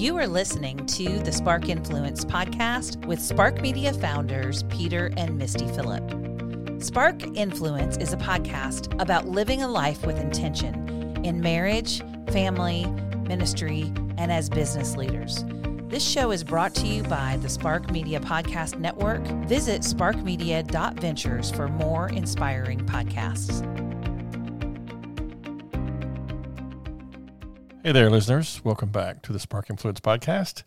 You are listening to the Spark Influence podcast with Spark Media founders Peter and Misty Phillip. Spark Influence is a podcast about living a life with intention in marriage, family, ministry, and as business leaders. This show is brought to you by the Spark Media Podcast Network. Visit sparkmedia.ventures for more inspiring podcasts. Hey there, listeners. Welcome back to the Spark Influence Podcast.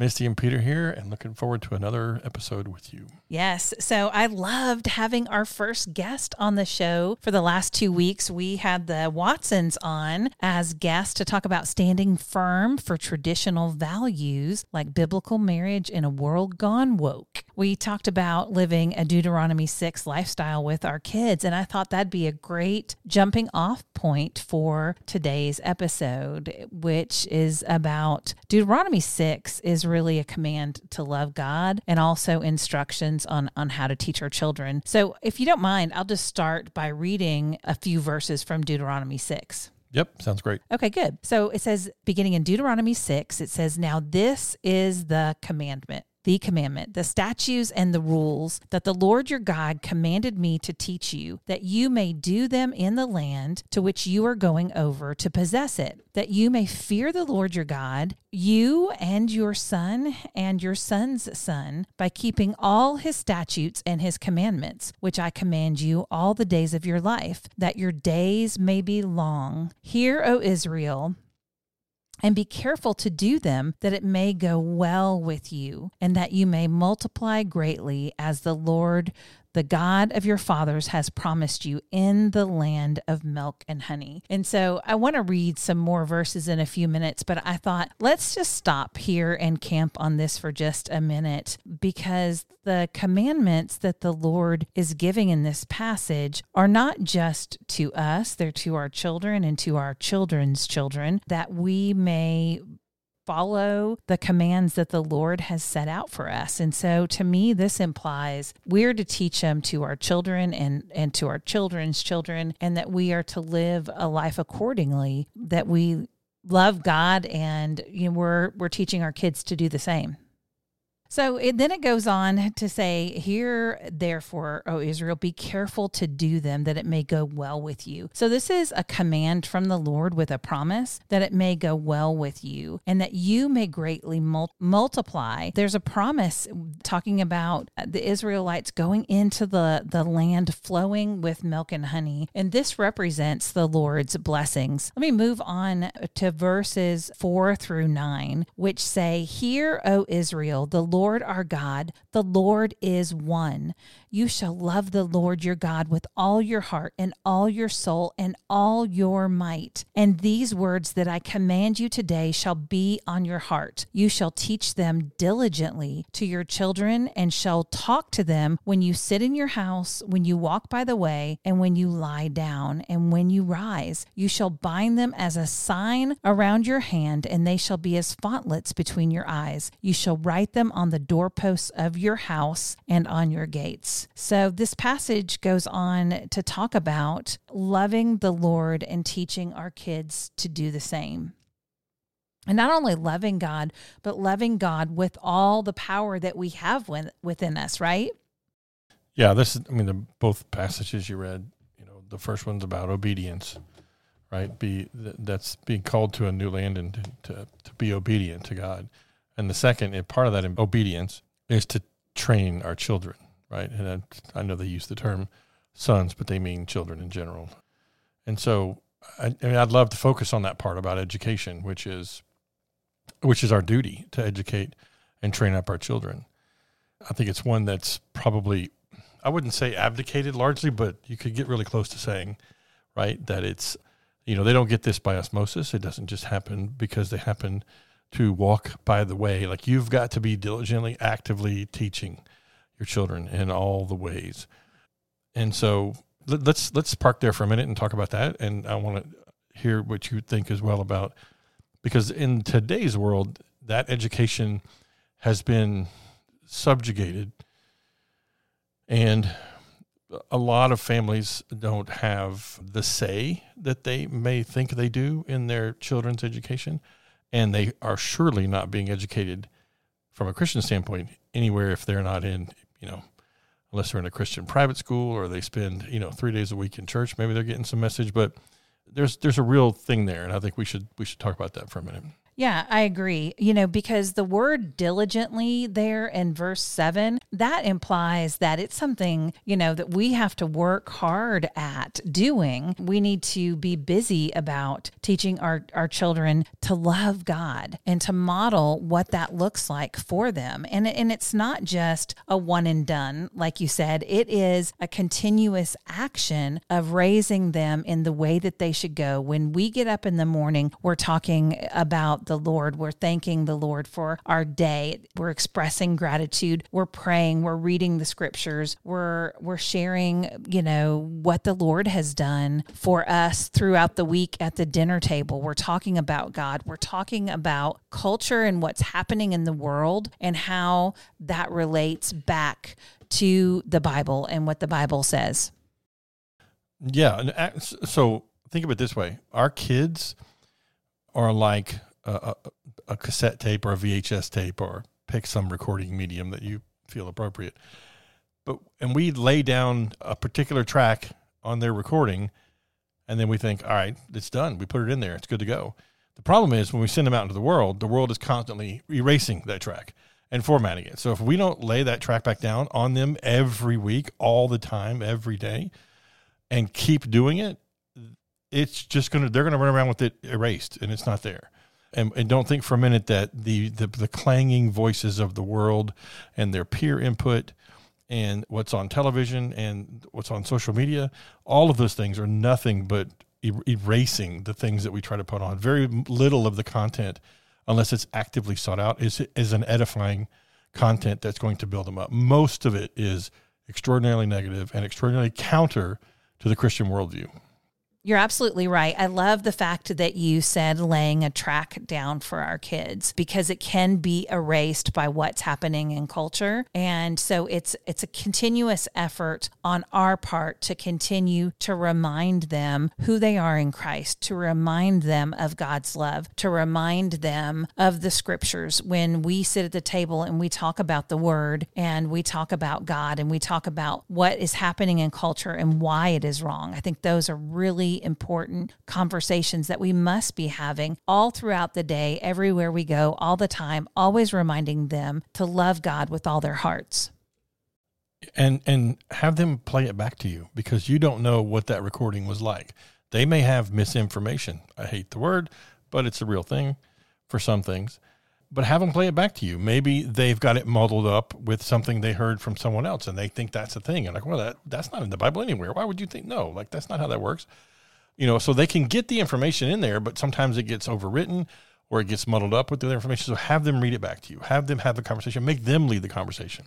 Misty and Peter here, and looking forward to another episode with you. Yes. So I loved having our first guest on the show for the last two weeks. We had the Watsons on as guests to talk about standing firm for traditional values like biblical marriage in a world gone woke. We talked about living a Deuteronomy 6 lifestyle with our kids, and I thought that'd be a great jumping off point for today's episode, which is about Deuteronomy 6 is really a command to love God and also instructions on, on how to teach our children. So, if you don't mind, I'll just start by reading a few verses from Deuteronomy 6. Yep, sounds great. Okay, good. So it says, beginning in Deuteronomy 6, it says, Now this is the commandment the commandment, the statutes and the rules that the Lord your God commanded me to teach you, that you may do them in the land to which you are going over to possess it, that you may fear the Lord your God, you and your son and your son's son, by keeping all his statutes and his commandments, which I command you all the days of your life, that your days may be long. Hear, O Israel, and be careful to do them that it may go well with you and that you may multiply greatly as the Lord the God of your fathers has promised you in the land of milk and honey. And so I want to read some more verses in a few minutes, but I thought let's just stop here and camp on this for just a minute because the commandments that the Lord is giving in this passage are not just to us, they're to our children and to our children's children that we may follow the commands that the Lord has set out for us. And so to me, this implies we're to teach them to our children and, and to our children's children, and that we are to live a life accordingly, that we love God and you know, we're we're teaching our kids to do the same. So it, then it goes on to say, Hear therefore, O Israel, be careful to do them that it may go well with you. So this is a command from the Lord with a promise that it may go well with you and that you may greatly mul- multiply. There's a promise talking about the Israelites going into the, the land flowing with milk and honey. And this represents the Lord's blessings. Let me move on to verses four through nine, which say, Hear, O Israel, the Lord Lord our God, the Lord is one. You shall love the Lord your God with all your heart and all your soul and all your might. And these words that I command you today shall be on your heart. You shall teach them diligently to your children and shall talk to them when you sit in your house, when you walk by the way, and when you lie down, and when you rise. You shall bind them as a sign around your hand, and they shall be as frontlets between your eyes. You shall write them on the doorposts of your house and on your gates. So, this passage goes on to talk about loving the Lord and teaching our kids to do the same. And not only loving God, but loving God with all the power that we have within us, right? Yeah, this is, I mean, the, both passages you read, you know, the first one's about obedience, right? Be That's being called to a new land and to, to, to be obedient to God. And the second, part of that obedience is to train our children right? And I, I know they use the term sons, but they mean children in general. And so, I, I mean, I'd love to focus on that part about education, which is which is our duty to educate and train up our children. I think it's one that's probably I wouldn't say abdicated largely, but you could get really close to saying, right, that it's you know, they don't get this by osmosis. It doesn't just happen because they happen to walk by the way. Like you've got to be diligently, actively teaching your children in all the ways. And so let, us let's park there for a minute and talk about that. And I want to hear what you think as well about because in today's world, that education has been subjugated, and a lot of families don't have the say that they may think they do in their children's education. and they are surely not being educated from a Christian standpoint anywhere if they're not in, you know, unless they're in a Christian private school or they spend, you know, three days a week in church. Maybe they're getting some message, but there's there's a real thing there, and I think we should we should talk about that for a minute. Yeah, I agree. You know, because the word diligently there in verse seven, that implies that it's something, you know, that we have to work hard at doing. We need to be busy about teaching our, our children to love God and to model what that looks like for them. And, and it's not just a one and done, like you said, it is a continuous action of raising them in the way that they should go. When we get up in the morning, we're talking about the Lord. We're thanking the Lord for our day. We're expressing gratitude. We're praying. We're reading the scriptures. We're we're sharing, you know, what the Lord has done for us throughout the week at the dinner table. We're talking about God. We're talking about culture and what's happening in the world and how that relates back to the Bible and what the Bible says. Yeah, so think of it this way: our kids are like a, a, cassette tape or a VHS tape or pick some recording medium that you feel appropriate. But and we lay down a particular track on their recording, and then we think, all right, it's done. We put it in there. It's good to go. The problem is when we send them out into the world, the world is constantly erasing that track and formatting it. So if we don't lay that track back down on them every week, all the time, every day, and keep doing it, it's just gonna they're gonna run around with it erased and it's not there and, and don't think for a minute that the, the, the clanging voices of the world and their peer input and what's on television and what's on social media, all of those things are nothing but er- erasing the things that we try to put on. Very little of the content, unless it's actively sought out, is is an edifying content that's going to build them up. Most of it is extraordinarily negative and extraordinarily counter to the Christian worldview. You're absolutely right. I love the fact that you said laying a track down for our kids because it can be erased by what's happening in culture. And so it's it's a continuous effort on our part to continue to remind them who they are in Christ, to remind them of God's love, to remind them of the scriptures when we sit at the table and we talk about the word and we talk about God and we talk about what is happening in culture and why it is wrong. I think those are really important conversations that we must be having all throughout the day, everywhere we go, all the time, always reminding them to love God with all their hearts. And and have them play it back to you because you don't know what that recording was like. They may have misinformation. I hate the word, but it's a real thing for some things but have them play it back to you. Maybe they've got it muddled up with something they heard from someone else and they think that's a thing. And like, well, that that's not in the Bible anywhere. Why would you think no? Like that's not how that works you know, so they can get the information in there, but sometimes it gets overwritten or it gets muddled up with the other information. So have them read it back to you. Have them have the conversation. Make them lead the conversation.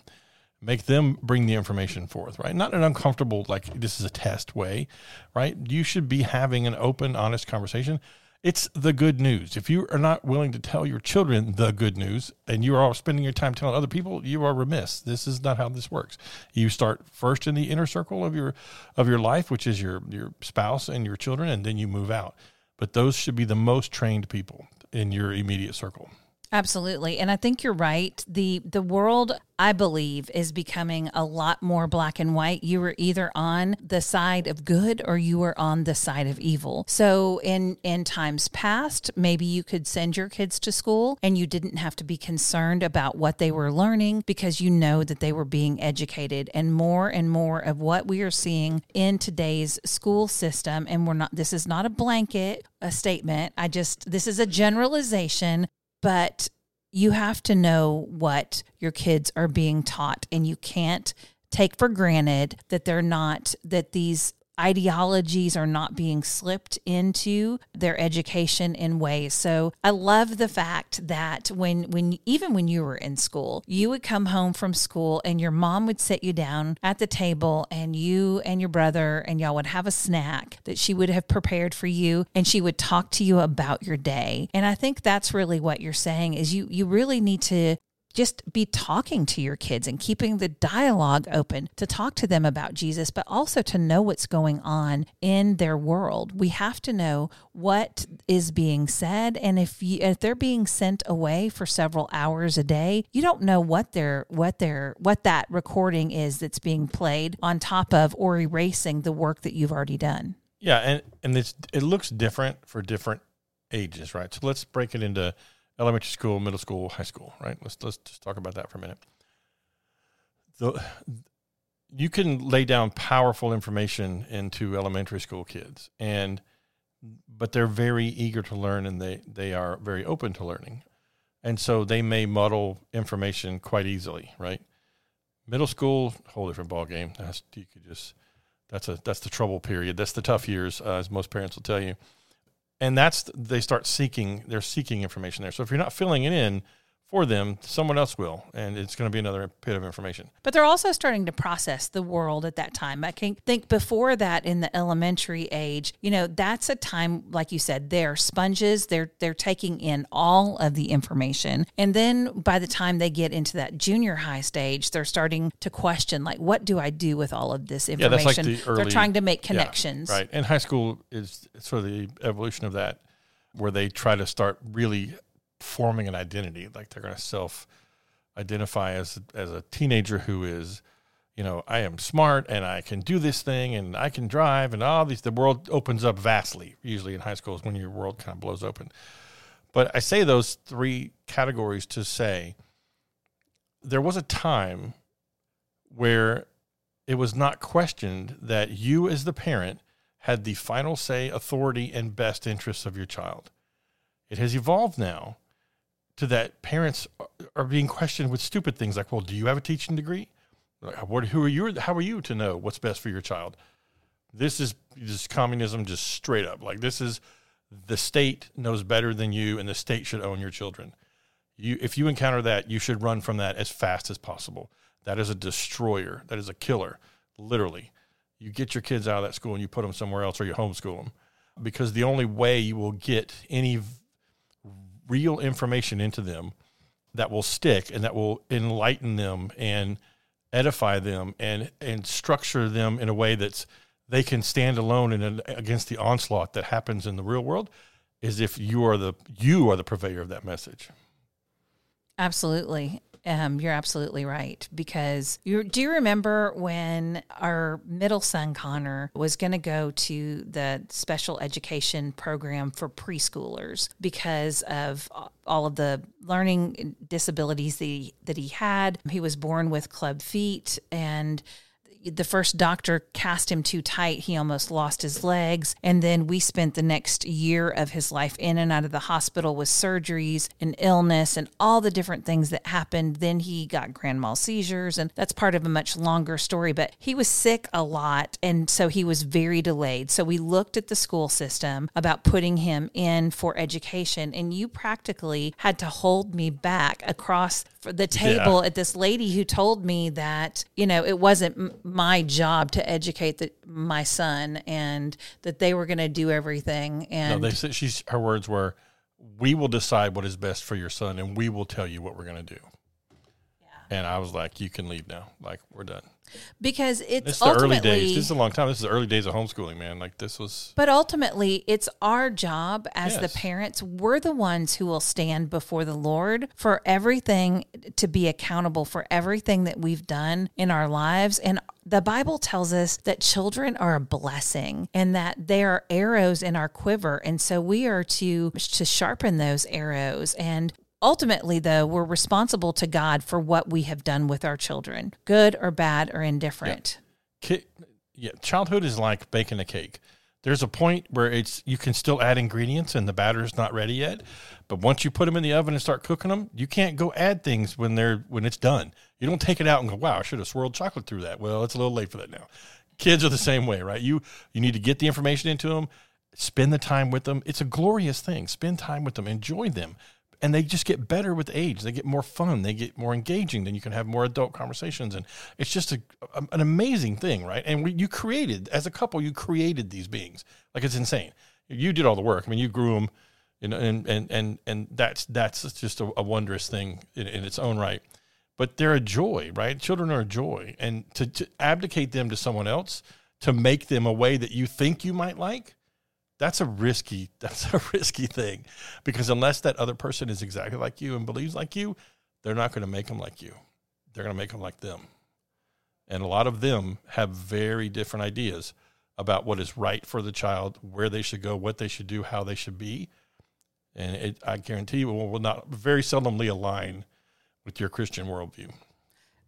Make them bring the information forth, right? Not an uncomfortable, like this is a test way, right? You should be having an open, honest conversation it's the good news. If you are not willing to tell your children the good news and you are spending your time telling other people, you are remiss. This is not how this works. You start first in the inner circle of your of your life, which is your your spouse and your children, and then you move out. But those should be the most trained people in your immediate circle. Absolutely. And I think you're right. The the world I believe is becoming a lot more black and white. You were either on the side of good or you were on the side of evil. So in in times past, maybe you could send your kids to school and you didn't have to be concerned about what they were learning because you know that they were being educated and more and more of what we are seeing in today's school system and we're not this is not a blanket a statement. I just this is a generalization but you have to know what your kids are being taught and you can't take for granted that they're not that these ideologies are not being slipped into their education in ways. So I love the fact that when when even when you were in school, you would come home from school and your mom would sit you down at the table and you and your brother and y'all would have a snack that she would have prepared for you and she would talk to you about your day. And I think that's really what you're saying is you you really need to just be talking to your kids and keeping the dialogue open to talk to them about Jesus, but also to know what's going on in their world. We have to know what is being said. And if you, if they're being sent away for several hours a day, you don't know what they're, what they're, what that recording is that's being played on top of or erasing the work that you've already done. Yeah. And, and it's, it looks different for different ages, right? So let's break it into elementary school, middle school, high school, right? Let's let's just talk about that for a minute. The you can lay down powerful information into elementary school kids and but they're very eager to learn and they they are very open to learning. And so they may muddle information quite easily, right? Middle school, whole different ball game. That's you could just that's a that's the trouble period. That's the tough years, uh, as most parents will tell you and that's they start seeking they're seeking information there. So if you're not filling it in for them, someone else will, and it's going to be another bit of information. But they're also starting to process the world at that time. I can think before that in the elementary age, you know, that's a time, like you said, they're sponges. They're they're taking in all of the information, and then by the time they get into that junior high stage, they're starting to question, like, what do I do with all of this information? Yeah, that's like the early, they're trying to make connections, yeah, right? And high school is sort of the evolution of that, where they try to start really forming an identity. Like they're going to self identify as as a teenager who is, you know, I am smart and I can do this thing and I can drive and all these. The world opens up vastly. Usually in high school is when your world kind of blows open. But I say those three categories to say there was a time where it was not questioned that you as the parent had the final say, authority, and best interests of your child. It has evolved now to that parents are being questioned with stupid things like, well, do you have a teaching degree? What, who are you? How are you to know what's best for your child? This is just communism, just straight up. Like this is the state knows better than you, and the state should own your children. You, if you encounter that, you should run from that as fast as possible. That is a destroyer. That is a killer, literally. You get your kids out of that school and you put them somewhere else, or you homeschool them, because the only way you will get any real information into them that will stick and that will enlighten them and edify them and and structure them in a way that's they can stand alone and against the onslaught that happens in the real world is if you are the you are the purveyor of that message. Absolutely um, you're absolutely right because you do you remember when our middle son Connor was going to go to the special education program for preschoolers because of all of the learning disabilities that he, that he had. He was born with club feet and the first doctor cast him too tight. He almost lost his legs. And then we spent the next year of his life in and out of the hospital with surgeries and illness and all the different things that happened. Then he got grand mal seizures, and that's part of a much longer story. But he was sick a lot. And so he was very delayed. So we looked at the school system about putting him in for education. And you practically had to hold me back across the table yeah. at this lady who told me that, you know, it wasn't my job to educate the, my son and that they were going to do everything. And no, they said she's her words were, "We will decide what is best for your son, and we will tell you what we're going to do." Yeah. And I was like, "You can leave now. Like we're done." Because it's this is the early days. This is a long time. This is the early days of homeschooling, man. Like this was. But ultimately, it's our job as yes. the parents. We're the ones who will stand before the Lord for everything to be accountable for everything that we've done in our lives. And the Bible tells us that children are a blessing and that they are arrows in our quiver. And so we are to to sharpen those arrows. And Ultimately, though, we're responsible to God for what we have done with our children, good or bad or indifferent. Yeah. yeah, childhood is like baking a cake. There's a point where it's you can still add ingredients and the batter's not ready yet, but once you put them in the oven and start cooking them, you can't go add things when they're when it's done. You don't take it out and go, "Wow, I should have swirled chocolate through that." Well, it's a little late for that now. Kids are the same way, right? You you need to get the information into them, spend the time with them. It's a glorious thing. Spend time with them, enjoy them and they just get better with age. They get more fun. They get more engaging. Then you can have more adult conversations, and it's just a, a, an amazing thing, right? And we, you created as a couple, you created these beings. Like it's insane. You did all the work. I mean, you grew them. You know, and and and and that's that's just a, a wondrous thing in, in its own right. But they're a joy, right? Children are a joy, and to, to abdicate them to someone else to make them a way that you think you might like, that's a risky that's a risky thing, because unless that other person is exactly like you and believes like you, they're not going to make them like you. They're going to make them like them, and a lot of them have very different ideas about what is right for the child, where they should go, what they should do, how they should be. And it, I guarantee you, will, will not very seldomly align with your Christian worldview.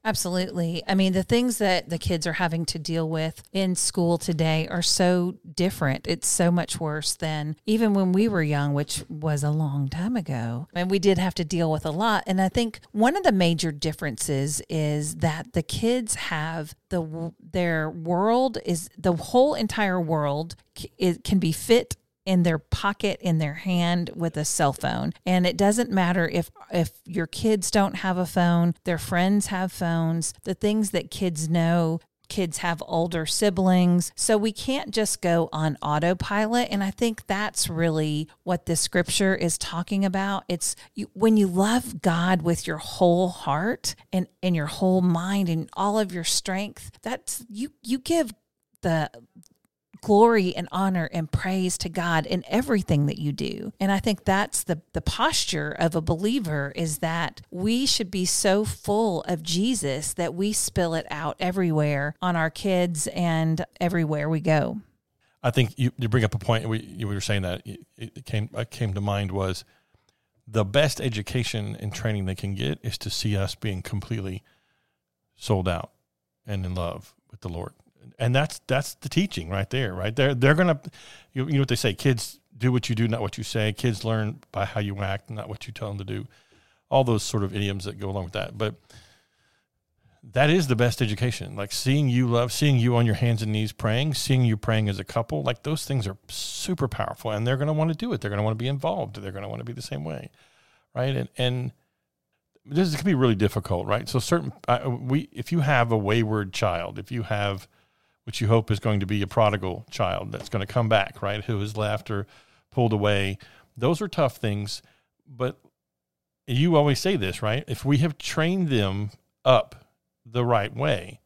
Absolutely. I mean, the things that the kids are having to deal with in school today are so different. It's so much worse than even when we were young, which was a long time ago. And we did have to deal with a lot. And I think one of the major differences is that the kids have the their world is the whole entire world it can be fit in their pocket in their hand with a cell phone. And it doesn't matter if if your kids don't have a phone their friends have phones the things that kids know kids have older siblings. So we can't just go on autopilot. And i think that's really what the scripture is talking about. It's you, when you love god with your whole heart and and your whole mind and all of your strength that's you you give the glory and honor and praise to God in everything that you do. And I think that's the the posture of a believer is that we should be so full of Jesus that we spill it out everywhere on our kids and everywhere we go. I think you, you bring up a point. We you were saying that it came it came to mind was the best education and training they can get is to see us being completely sold out and in love with the Lord and that's that's the teaching right there, right there. They're gonna, you, you know what they say: kids do what you do, not what you say. Kids learn by how you act, not what you tell them to do. All those sort of idioms that go along with that, but that is the best education. Like seeing you love, seeing you on your hands and knees praying, seeing you praying as a couple, like those things are super powerful, and they're going to want to do it. They're going to want to be involved. They're going to want to be the same way, right? And and this can be really difficult, right? So certain uh, we, if you have a wayward child, if you have which you hope is going to be a prodigal child that's going to come back, right? Who is left or pulled away. Those are tough things, but you always say this, right? If we have trained them up the right way,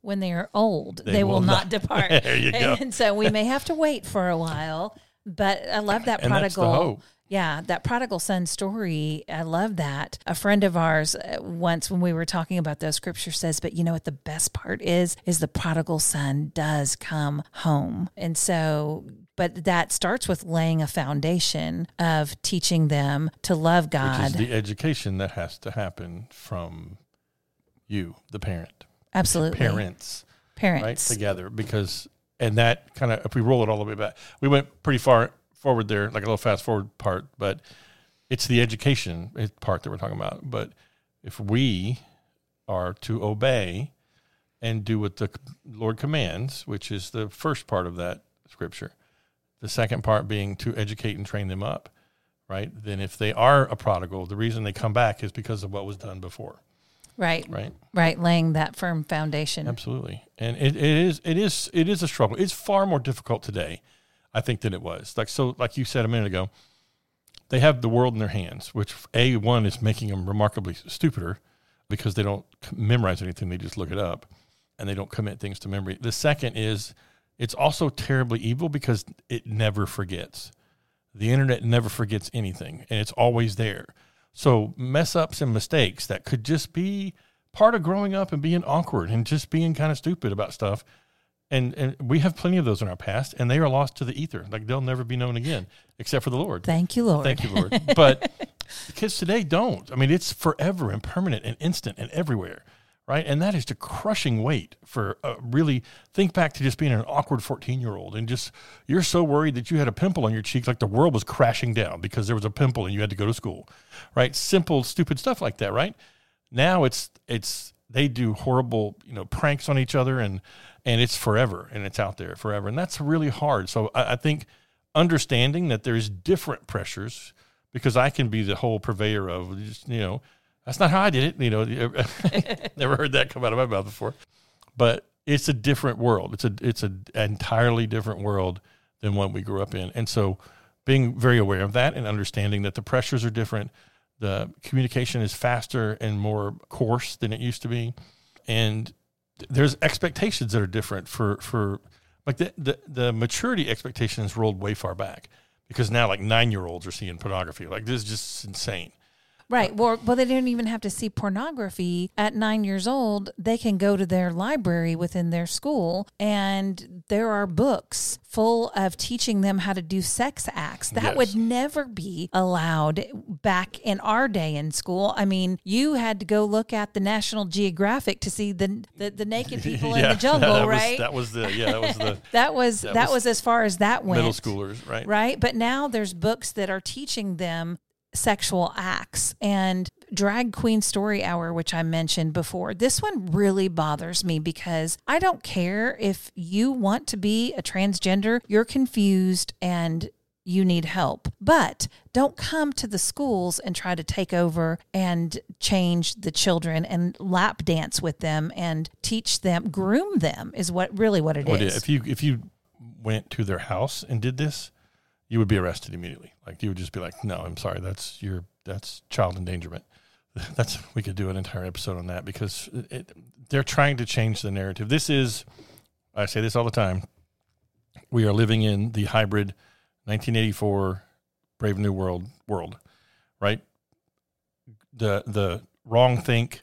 when they are old, they, they will, will, not, not depart. there you go. And so we may have to wait for a while, but I love that prodigal yeah, that prodigal son story, I love that. A friend of ours uh, once when we were talking about those scripture says, but you know what the best part is is the prodigal son does come home. And so but that starts with laying a foundation of teaching them to love God. Which is the education that has to happen from you, the parent. Absolutely. Parents. Parents. Right together because and that kind of if we roll it all the way back, we went pretty far forward there, like a little fast forward part, but it's the education eh, part that we're talking about. But if we are to obey and do what the Lord commands, which is the first part of that scripture, the second part being to educate and train them up, right? Then if they are a prodigal, the reason they come back is because of what was done before. Right. Right. Right. Laying that firm foundation. Absolutely. And it, it is it is it is a struggle. It's far more difficult today I think than it was. Like so, like you said a minute ago, they have the world in their hands, which a one is making them remarkably stupider because they don't memorize anything; they just look it up, and they don't commit things to memory. The second is it's also terribly evil because it never forgets. The internet never forgets anything, and it's always there. So mess ups and mistakes that could just be part of growing up and being awkward and just being kind of stupid about stuff and and we have plenty of those in our past, and they are lost to the ether. Like they'll never be known again, except for the Lord. Thank you, Lord. Thank you, Lord. But kids today don't. I mean, it's forever and permanent and instant and everywhere, right? And that is the crushing weight for uh, really think back to just being an awkward fourteen year old, and just you're so worried that you had a pimple on your cheek, like the world was crashing down because there was a pimple and you had to go to school, right? Simple, stupid stuff like that, right? Now it's it's they do horrible, you know, pranks on each other and and it's forever and it's out there forever. And that's really hard. So I, I think understanding that there's different pressures because I can be the whole purveyor of just, you know, that's not how I did it. You know, never heard that come out of my mouth before, but it's a different world. It's a, it's an entirely different world than what we grew up in. And so being very aware of that and understanding that the pressures are different. The communication is faster and more coarse than it used to be. And there's expectations that are different for, for like the, the, the maturity expectations rolled way far back because now like nine year olds are seeing pornography. Like this is just insane. Right. Well, well, they don't even have to see pornography at nine years old. They can go to their library within their school, and there are books full of teaching them how to do sex acts. That Yes. would never be allowed back in our day in school. I mean, you had to go look at the National Geographic to see the the, the naked people in the jungle, that right? Was, that was the yeah, that was the that was that, that was, was as far as that went middle schoolers, right? right? But now there's books that are teaching them sexual acts and drag queen story hour which i mentioned before this one really bothers me because i don't care if you want to be a transgender you're confused and you need help but don't come to the schools and try to take over and change the children and lap dance with them and teach them groom them is what really what it is. Well, yeah, if you if you went to their house and did this, you would be arrested immediately. Like you would just be like, "No, I'm sorry, that's your that's child endangerment." That's we could do an entire episode on that because it, they're trying to change the narrative. This is, I say this all the time. We are living in the hybrid 1984 Brave New World world, right? The the wrong think,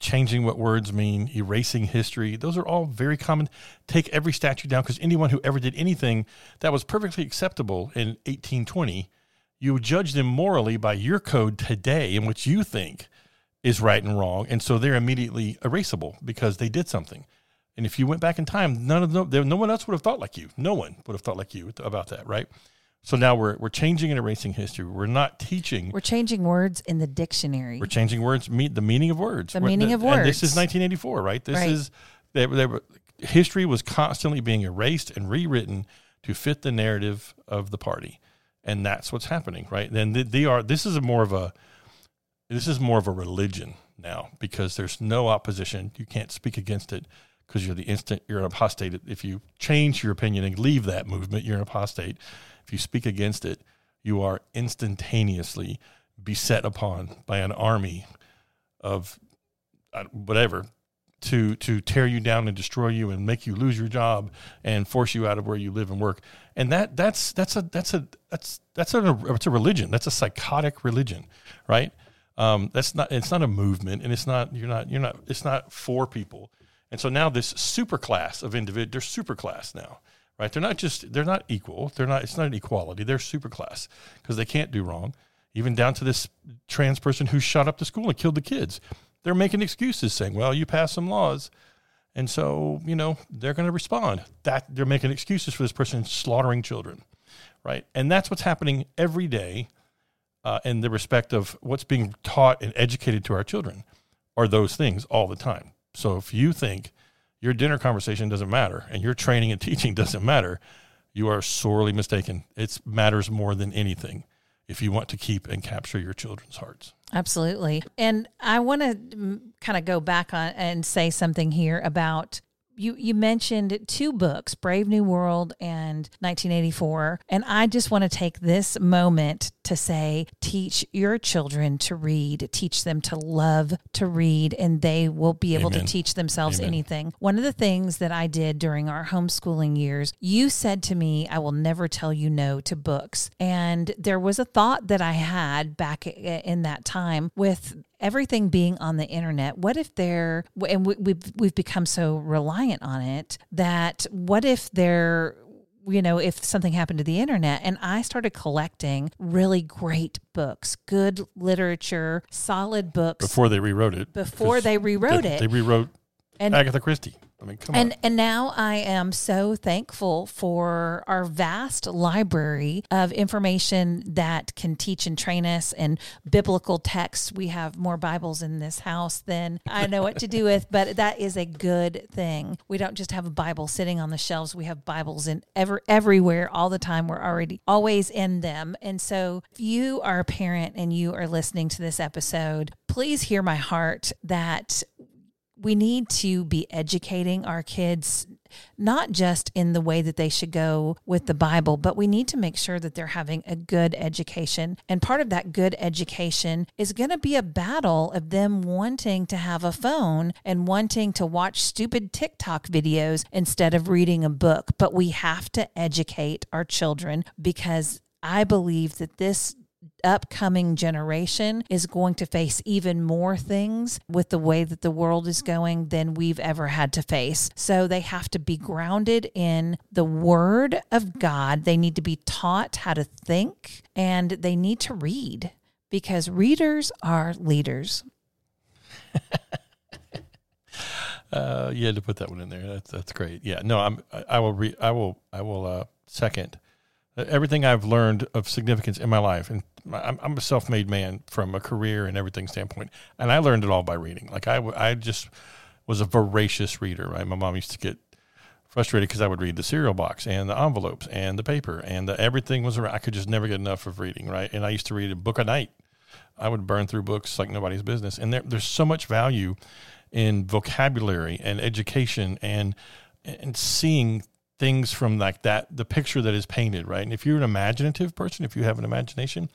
changing what words mean, erasing history. Those are all very common. Take every statue down because anyone who ever did anything that was perfectly acceptable in 1820, you would judge them morally by your code today in which you think is right and wrong. And so they're immediately erasable because they did something. And if you went back in time, none of no one else would have thought like you. No one would have thought like you about that, right? So now we're we're changing and erasing history. We're not teaching We're changing words in the dictionary. we're changing words, meet the meaning of words. The We're- meaning of And this is 1984, right? This Right. is they, they were, history was constantly being erased and rewritten to fit the narrative of the party, and that's what's happening, right? Then they, they are. This is a more of a this is more of a religion now because there's no opposition. You can't speak against it because you're the instant you're an apostate. If you change your opinion and leave that movement, you're an apostate. If you speak against it, you are instantaneously beset upon by an army of uh, whatever to to tear you down and destroy you and make you lose your job and force you out of where you live and work. And that that's that's a that's a that's that's a it's a religion. That's a psychotic religion, right? Um, that's not it's not a movement and it's not you're not you're not it's not for people. And so now this super class of individual they're super class now, right? They're not just they're not equal. They're not it's not an equality. They're super class because they can't do wrong. Even down to this trans person who shot up the school and killed the kids. They're making excuses saying, "Well, you passed some laws." And so, you know, they're going to respond. That they're making excuses for this person slaughtering children, right? And that's what's happening every day uh, in the respect of what's being taught and educated to our children are those things all the time. So if you think your dinner conversation doesn't matter and your training and teaching doesn't matter, you are sorely mistaken. It matters more than anything if you want to keep and capture your children's hearts. Absolutely. And I want to mm, kind of go back on and say something here about you you mentioned two books, Brave New World and 1984, and I just want to take this moment to say teach your children to read, teach them to love to read and they will be able Amen. to teach themselves Amen. anything. One of the things that I did during our homeschooling years, you said to me, I will never tell you no to books. And there was a thought that I had back in that time with everything being on the internet what if they're and we, we've we've become so reliant on it that what if they're you know if something happened to the internet and i started collecting really great books good literature solid books Before they rewrote it. Before they rewrote they, it. They rewrote and Agatha Christie. I mean, come and on. and now I am so thankful for our vast library of information that can teach and train us and biblical texts. We have more Bibles in this house than I know what to do with, but that is a good thing. We don't just have a Bible sitting on the shelves. We have Bibles in ever everywhere all the time. We're already always in them. And so if you are a parent and you are listening to this episode, please hear my heart that we need to be educating our kids not just in the way that they should go with the Bible, but we need to make sure that they're having a good education. And part of that good education is going to be a battle of them wanting to have a phone and wanting to watch stupid TikTok videos instead of reading a book. But we have to educate our children because I believe that this upcoming generation is going to face even more things with the way that the world is going than we've ever had to face. So they have to be grounded in the word of God. They need to be taught how to think and they need to read because readers are leaders. uh, you had to put that one in there. That's that's great. Yeah. No, I'm. I, I will. Re, I will. I will. Uh, second everything I've learned of significance in my life, and I'm, I'm, a self-made man from a career and everything standpoint, and I learned it all by reading. Like I, I just was a voracious reader. Right, my mom used to get frustrated because I would read the cereal box and the envelopes and the paper and the, everything was around. I could just never get enough of reading. Right, and I used to read a book a night. I would burn through books like nobody's business, and there, there's so much value in vocabulary and education and and seeing things from like that, the picture that is painted, right? And if you're an imaginative person, if you have an imagination,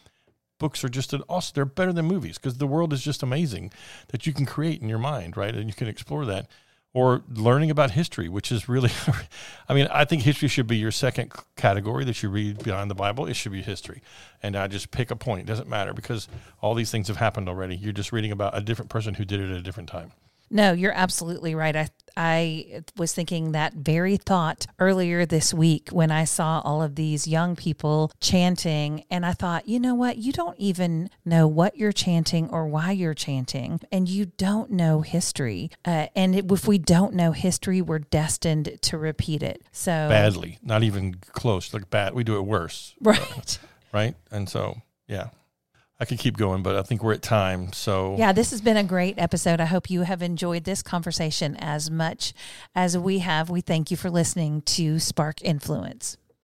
books are just an awesome. They're better than movies because the world is just amazing that you can create in your mind, right? And you can explore that. Or learning about history, which is really, I mean, I think history should be your second category that you read behind the Bible. It should be history. And I just pick a point. It doesn't matter because all these things have happened already. You're just reading about a different person who did it at a different time. No, you're absolutely right. I I was thinking that very thought earlier this week when I saw all of these young people chanting and I thought, you know what? You don't even know what you're chanting or why you're chanting and you don't know history. Uh, and if we don't know history, we're destined to repeat it. So badly, not even close. Like bad, we do it worse. Right. Right. And so, yeah. I could keep going, but I think we're at time. So, yeah, this has been a great episode. I hope you have enjoyed this conversation as much as we have. We thank you for listening to Spark Influence.